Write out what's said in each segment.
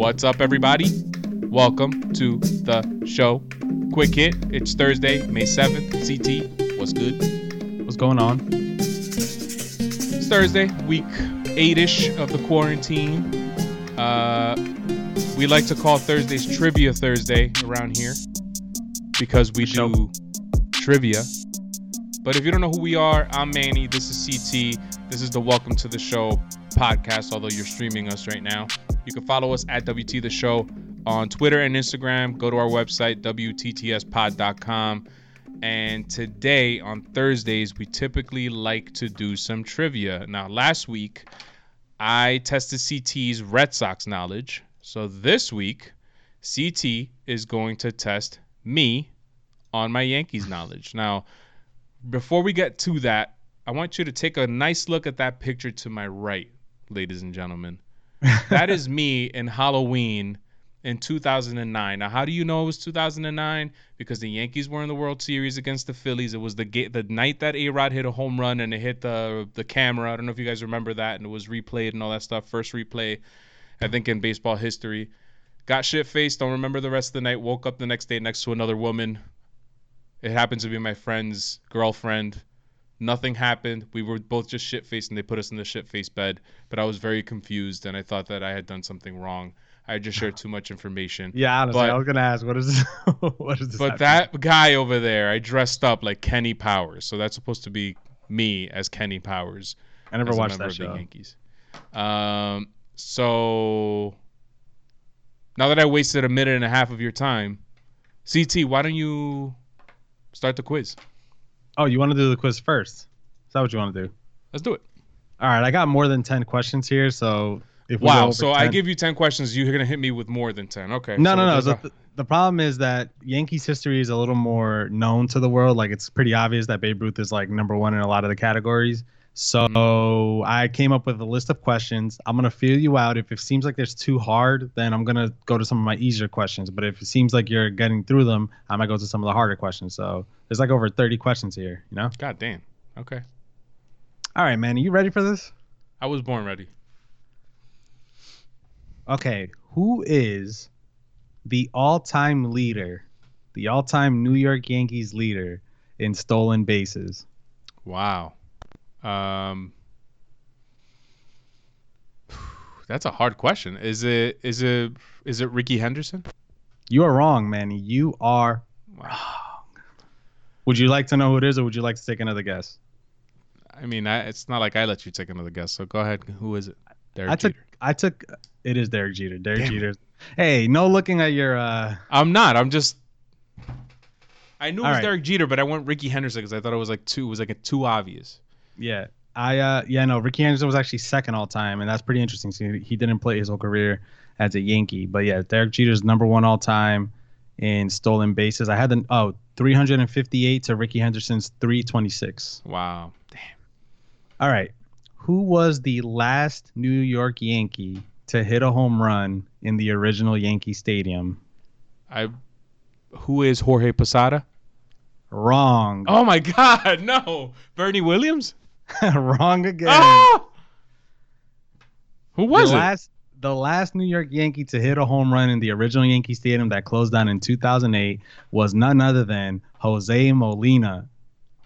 What's up, everybody? Welcome to the show. Quick hit. It's Thursday, May 7th. CT, what's good? What's going on? It's Thursday, week eight ish of the quarantine. Uh, we like to call Thursdays Trivia Thursday around here because we do trivia. But if you don't know who we are, I'm Manny. This is CT. This is the Welcome to the Show podcast, although you're streaming us right now. You can follow us at WT The Show on Twitter and Instagram. Go to our website, WTTSpod.com. And today, on Thursdays, we typically like to do some trivia. Now, last week, I tested CT's Red Sox knowledge. So this week, CT is going to test me on my Yankees knowledge. Now, before we get to that, I want you to take a nice look at that picture to my right, ladies and gentlemen. That is me in Halloween in 2009. Now, how do you know it was 2009? Because the Yankees were in the World Series against the Phillies. It was the ga- the night that A Rod hit a home run and it hit the the camera. I don't know if you guys remember that, and it was replayed and all that stuff. First replay, I think, in baseball history. Got shit faced. Don't remember the rest of the night. Woke up the next day next to another woman. It happened to be my friend's girlfriend. Nothing happened. We were both just shit faced and they put us in the shit faced bed. But I was very confused and I thought that I had done something wrong. I just shared too much information. Yeah, honestly, But- I was gonna ask, what is this? what is this? But that guy over there, I dressed up like Kenny Powers. So that's supposed to be me as Kenny Powers. I never watched that show. Yankees. Um, so now that I wasted a minute and a half of your time, CT, why don't you start the quiz? Oh, you want to do the quiz first? Is that what you want to do? Let's do it. All right, I got more than ten questions here, so if we Wow. So I give you 10 questions. You're going to hit me with more than 10. Okay. No, so no, no. a- the problem is that Yankees history is a little more known to the world. Like it's pretty obvious that Babe Ruth is like number one in a lot of the categories. So Mm-hmm. I came up with a list of questions. I'm gonna feel you out. If it seems like there's too hard, then I'm gonna go to some of my easier questions. But if it seems like you're getting through them, I might go to some of the harder questions. So there's like over 30 questions here. You know. God damn. Okay. All right, man. Are you ready for this? I was born ready. Okay, who is the all-time leader, the all-time New York Yankees leader in stolen bases? Wow. Um, that's a hard question. Is it is it is it Rickey Henderson? You are wrong, Manny. You are wrong. Would you like to know who it is, or would you like to take another guess? I mean, I, it's not like I let you take another guess. So go ahead. Who is it? Derek I took, Jeter. I took. It is Derek Jeter. Derek Damn. Jeter. Hey, no looking at your. uh I'm not. I'm just. I knew it was right. Derek Jeter, but I went Rickey Henderson because I thought it was like too. It was like a too obvious. Yeah, I. uh Yeah, no. Ricky Anderson was actually second all time, and that's pretty interesting. So he didn't play his whole career as a Yankee, but yeah, Derek Jeter's number one all time in stolen bases. I had the oh 358 to Rickey Henderson's 326. Wow. Damn. All right. Who was the last New York Yankee to hit a home run in the original Yankee Stadium? I. Who is Jorge Posada? Wrong. Oh my God! No, Bernie Williams. Wrong again. Ah! Who was the it? last the last New York Yankee to hit a home run in the original Yankee Stadium that closed down in 2008 was none other than Jose Molina.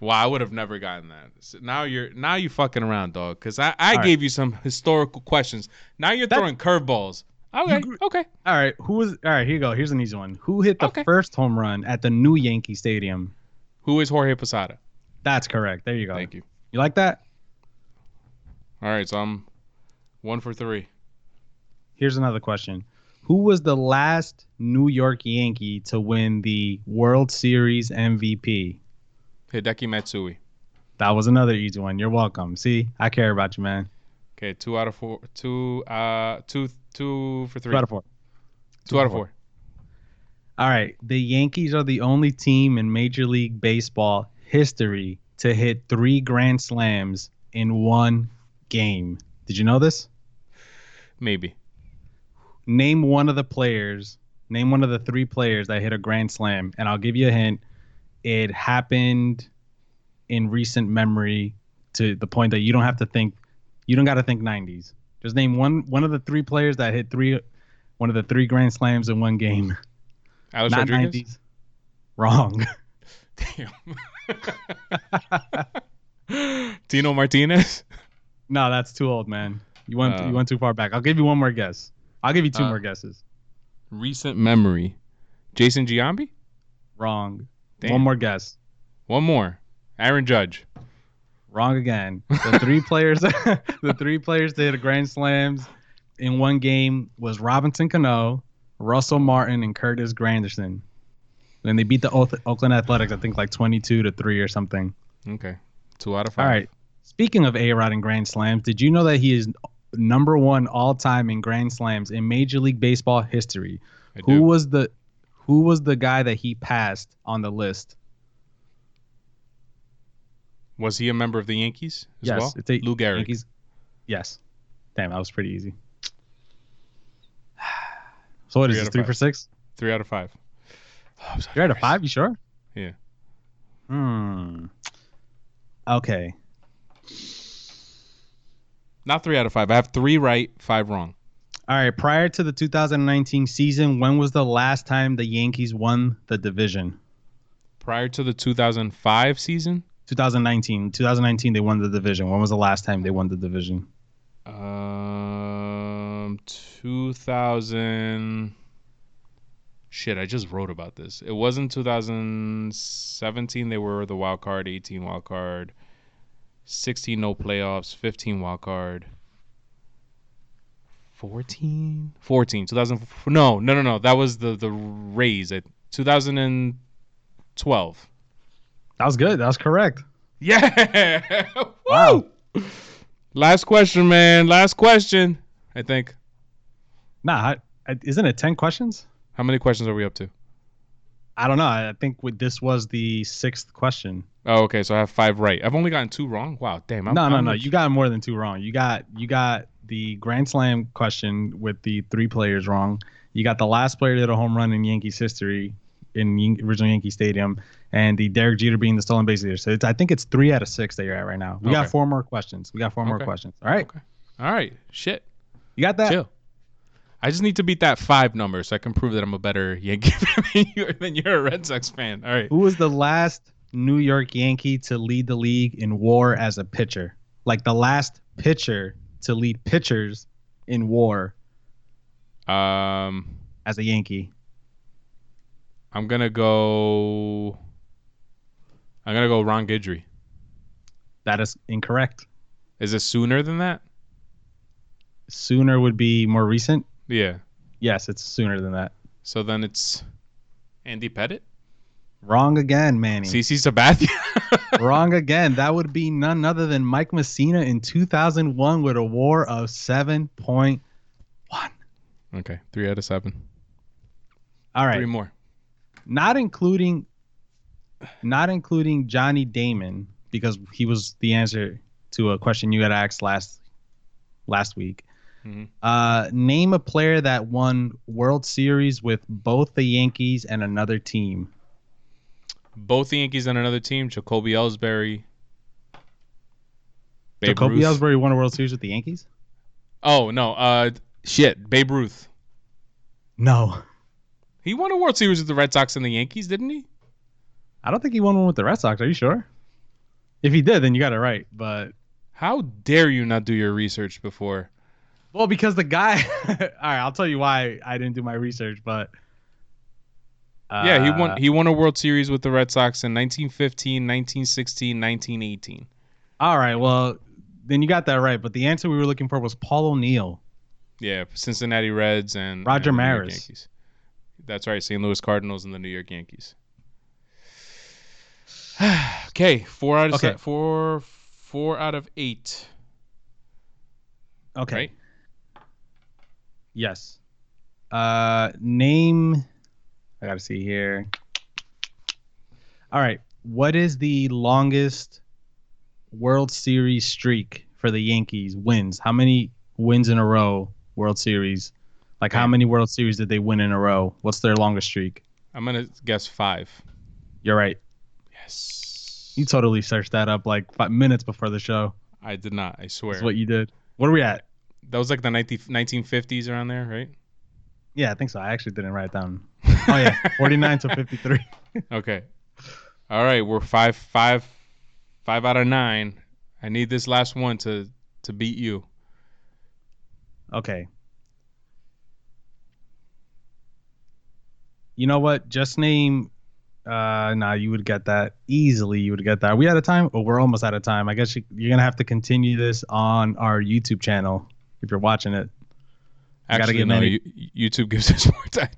Wow, I would have never gotten that. So now you're now you fucking around, dog. Because I, I All right. gave you some historical questions. Now you're throwing curveballs. Okay, okay. All right, who was all right? Here you go. Here's an easy one. Who hit the Okay. first home run at the new Yankee Stadium? Who is Jorge Posada? That's correct. There you go. Thank you. You like that? All right, so I'm one for three. Here's another question. Who was the last New York Yankee to win the World Series MVP? Hideki Matsui. That was another easy one. You're welcome. See, I care about you, man. Okay, two out of four. Two, uh, two, two for three. Two out of four. Two out of four. All right. The Yankees are the only team in Major League Baseball history to hit three grand slams in one game. Did you know this? Maybe. Name one of the players. Name one of the three players that hit a grand slam. And I'll give you a hint. It happened in recent memory to the point that you don't have to think, you don't got to think 90s. Just name one one of the three players that hit three One of the three Grand Slams in one game. Alex Not Rodriguez. 90s. Wrong. Damn. Tino Martinez. no, that's too old, man. You went Uh, you went too far back. I'll give you one more guess. I'll give you two Uh, more guesses. Recent memory. Jason Giambi. Wrong. Damn. One more guess. One more. Aaron Judge. Wrong again. The three players the three players that hit Grand Slams in one game was Robinson Cano, Russell Martin, and Curtis Granderson. And they beat the Oakland Athletics, I think like 22 to 3 or something. Okay. Two out of five. All right. Speaking of A Rod and Grand Slams, did you know that he is number one all time in Grand Slams in Major League Baseball history? I Who do. was the who was the guy that he passed on the list? Was he a member of the Yankees as yes, well? it's a Lou Gehrig. Yankees. Yes. Damn, that was pretty easy. So what is Three this? Three five. for six? Three out of five. Oh, so You're at a five. You sure? Yeah. Hmm. Okay. Not three out of five. I have three right, five wrong. All right. Prior to the 2019 season, when was the last time the Yankees won the division? Prior to the 2005 season, 2019. 2019, they won the division. When was the last time they won the division? um, 2000. Shit, I just wrote about this. It wasn't 2017. They were the wild card, 18 wild card, 16 no playoffs, 15 wild card. 14 14 2000 no no no no that was the the raise at 2012 That was good. That was correct. yeah Wow. Last question man last question i think Nah, I, I- isn't it 10 questions? How many questions are we up to I don't know. I think with, this was the sixth question. oh okay so i have five right i've only gotten two wrong wow damn I'm, no, no, I'm no. You got more than two wrong. You got you got the Grand Slam question with the three players wrong. You got the last player that hit a home run in Yankees history in Yan- original Yankee Stadium, and the Derek Jeter being the stolen base leader. So it's, I think it's three out of six that you're at right now. We got four more questions. We got four more questions. All right, Okay. all right shit you got that? chill I just need to beat that five number so I can prove that I'm a better Yankee than you're, than you're a Red Sox fan. All right. Who was the last New York Yankee to lead the league in WAR as a pitcher? Like the last pitcher to lead pitchers in WAR Um, as a Yankee. I'm gonna go. I'm gonna go Ron Guidry. That is incorrect. Is it sooner than that? Sooner would be more recent. Yeah. Yes, it's sooner than that. So then it's Andy Pettitte, Wrong again, Manny. CC Sabathia. Wrong again. That would be none other than Mike Mussina in 2001 with a WAR of 7.1. okay, three out of seven. All right. Three more. not including not including Johnny Damon because he was the answer to a question you had asked last last week. Mhm. Uh, name a player that won World Series with both the Yankees and another team. Both the Yankees and another team. Jacoby Ellsbury. Babe Jacoby Ruth. Ellsbury won a World Series with the Yankees? Oh no. Uh, shit. Babe Ruth. No, He won a World Series with the Red Sox and the Yankees, didn't he? I don't think he won one with the Red Sox. Are you sure? If he did, then you got it right. But How dare you not do your research before? Well, because the guy. all right, I'll tell you why I didn't do my research. But yeah, he uh, won. He won a World Series with the Red Sox in 1915, 1916, 1918. All right, well, then you got that right. But the answer we were looking for was Paul O'Neill. Yeah, Cincinnati Reds and Roger and the New York Maris. Yankees. That's right, St. Louis Cardinals and the New York Yankees. okay, four out of Okay. se- four four out of eight. Okay. Right? Yes. Uh, name. I gotta see here. All right. What is the longest World Series streak for the Yankees? Wins. How many wins in a row? World Series. Like how many World Series did they win in a row? What's their longest streak? I'm gonna guess five. You're right. Yes. You totally searched that up like five minutes before the show. I did not. I swear. That's what you did. What are we at? That was like the 19, 1950s around there, right? Yeah, I think so. I actually didn't write it down. Oh yeah, 49 to 53. Okay. All right, we're five five five out of nine. I need this last one to to beat you. Okay. You know what? Just name. Uh, nah, you would get that easily. You would get that. Are we out of time? Oh, we're almost out of time. I guess you, you're gonna have to continue this on our YouTube channel if you're watching it. You Actually, get no. many- YouTube gives us more time.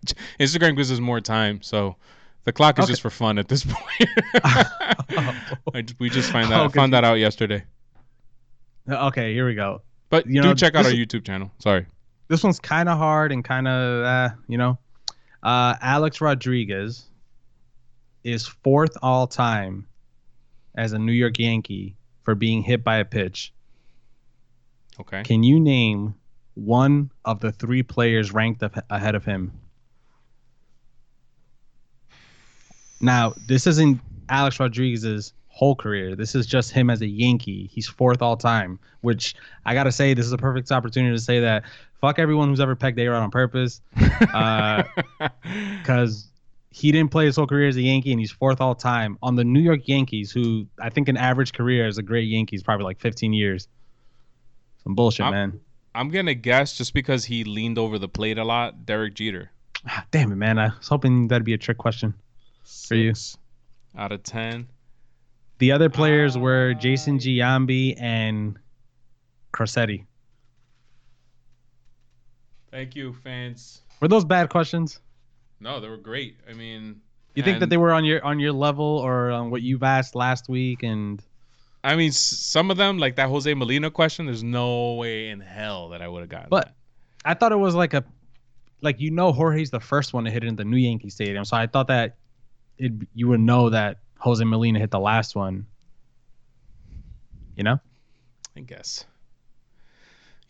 Instagram gives us more time, so the clock is Okay. just for fun at this point. I we just find that Oh, found that out yesterday. Okay, here we go. But You do know, check out this our YouTube channel. Sorry. This one's kind of hard and kind of, uh, you know. Uh, Alex Rodriguez is fourth all time as a New York Yankee for being hit by a pitch. Okay. Can you name one of the three players ranked ahead of him? Now, this isn't Alex Rodriguez's whole career. This is just him as a Yankee. He's fourth all time, which I got to say, this is a perfect opportunity to say that fuck everyone who's ever pegged A-Rod on purpose uh, because he didn't play his whole career as a Yankee and he's fourth all time on the New York Yankees, who I think an average career as a great Yankee is probably like 15 years. Some bullshit, I'm- man. I'm gonna guess just because he leaned over the plate a lot, Derek Jeter. Ah, Damn it, man. I was hoping that'd be a trick question. For you. Out of ten. The other players were Jason Giambi and Crosetti. Thank you, fans. Were those bad questions? No, they were great. I mean, You think that they were on your on your level or on what you've asked last week? And I mean, some of them, like that Jose Molina question, there's no way in hell that I would have gotten. But- that. I thought it was like a like you know Jorge's the first one to hit it in the new Yankee Stadium, so I thought that it you would know that Jose Molina hit the last one. You know? I guess.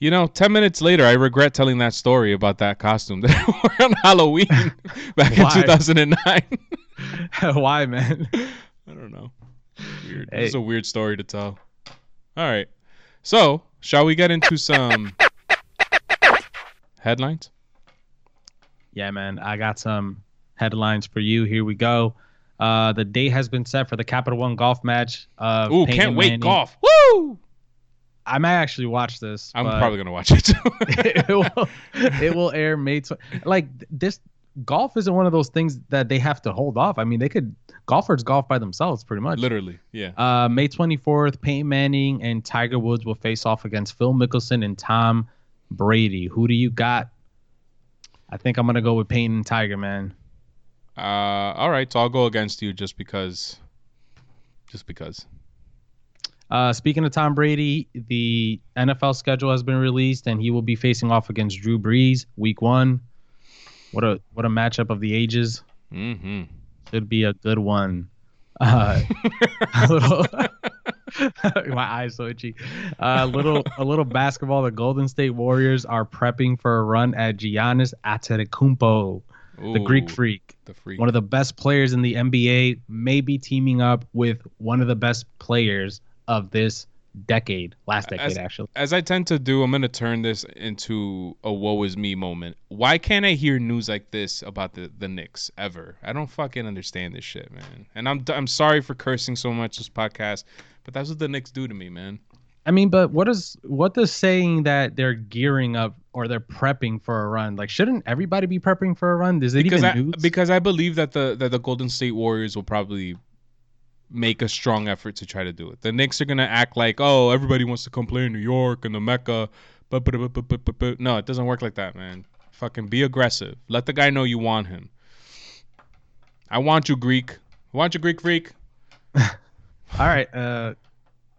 You know, ten minutes later, I regret telling that story about that costume that I wore on Halloween back in 2009. Why, man? I don't know. Weird. Hey. It's a weird story to tell. All right. So, shall we get into some headlines? Yeah, man. I got some headlines for you. Here we go. Uh, the date has been set for the Capital One golf match. Uh, Ooh, Peyton can't wait. Manning. Golf. Woo! I might actually watch this. I'm probably gonna watch it too. it will it will air May. Tw- like this, golf isn't one of those things that they have to hold off. I mean, they could golfers golf by themselves pretty much. Literally, yeah. Uh, May 24th, Peyton Manning and Tiger Woods will face off against Phil Mickelson and Tom Brady. Who do you got? I think I'm gonna go with Peyton and Tiger, man. Uh, all right, so I'll go against you just because. Just because. Uh, speaking of Tom Brady, the NFL schedule has been released, and he will be facing off against Drew Brees Week One. What a what a matchup of the ages. Mm-hmm. Should be a good one. Uh, little, my eyes so itchy. A little a little basketball. The Golden State Warriors are prepping for a run at Giannis Antetokounmpo, the Greek freak, The freak. one of the best players in the NBA, maybe teaming up with one of the best players of this decade, last decade As- actually. As I tend to do, I'm gonna turn this into a "woe is me" moment. Why can't I hear news like this about the the Knicks ever? I don't fucking understand this shit, man. And I'm I'm sorry for cursing so much this podcast, but that's what the Knicks do to me, man. I mean, but what is what does saying that they're gearing up or they're prepping for a run? Like, shouldn't everybody be prepping for a run? Is it Because I news? because I believe that the that the Golden State Warriors will probably make a strong effort to try to do it. The Knicks are gonna act like, oh, everybody wants to come play in New York and the Mecca, but but but but, but, but. no, it doesn't work like that, man. Fucking be aggressive. Let the guy know you want him. I want you, Greek. I want you, Greek freak. All right. Uh,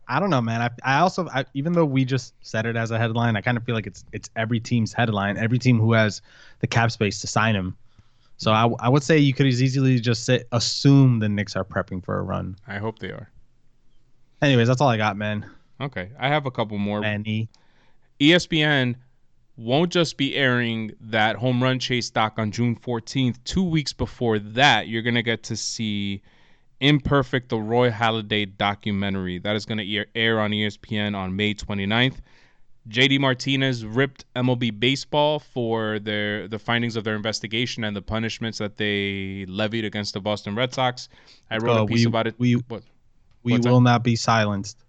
I don't know, man. I, I also, I, even though we just said it as a headline, I kind of feel like it's it's every team's headline. Every team who has the cap space to sign him. So I, I would say you could as easily just say assume the Knicks are prepping for a run. I hope they are. Anyways, that's all I got, man. Okay, I have a couple more. Manny. ESPN won't just be airing that home run chase doc on June 14th. Two weeks before that, you're going to get to see Imperfect, the Roy Halladay documentary. That is going to air on ESPN on May 29th. JD Martinez ripped MLB baseball for their the findings of their investigation and the punishments that they levied against the Boston Red Sox. I wrote Uh, a piece we- about it. we- what? We will not be silenced.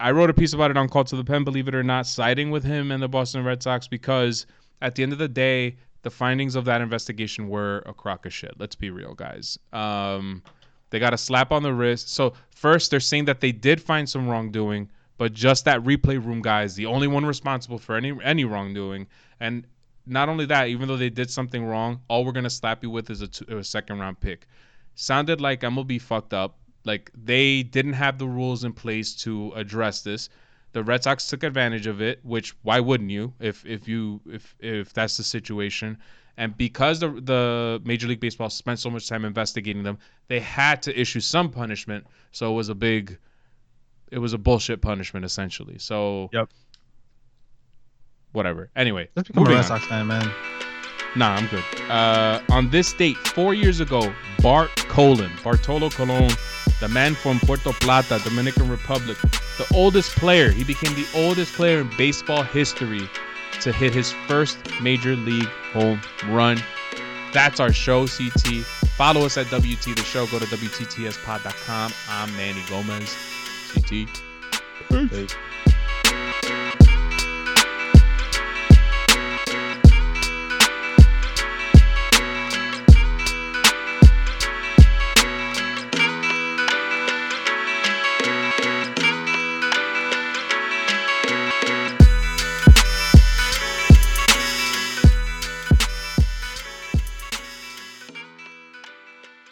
I wrote a piece about it on Call to the Pen, believe it or not, siding with him and the Boston Red Sox because at the end of the day, the findings of that investigation were a crock of shit. Let's be real, guys. Um, they got a slap on the wrist. So first, they're saying that they did find some wrongdoing, but just that replay room guy is the only one responsible for any any wrongdoing. And not only that, even though they did something wrong, all we're gonna slap you with is a, two, a second round pick. Sounded like MLB fucked up. Like they didn't have the rules in place to address this. The Red Sox took advantage of it, which why wouldn't you if if you if if that's the situation? And because the the Major League Baseball spent so much time investigating them, they had to issue some punishment. So it was a big it was a bullshit punishment essentially. So Yep. Whatever. Anyway, Let's become a moving Red. Sox fan, man. Nah, I'm good. Uh, on this date, four years ago, Bart Colon, Bartolo Colon, the man from Puerto Plata, Dominican Republic, the oldest player, he became the oldest player in baseball history to hit his first major league home run. That's our show, CT. Follow us at WT The Show. Go to WTTSpod.com. I'm Manny Gomez. CT. Hey.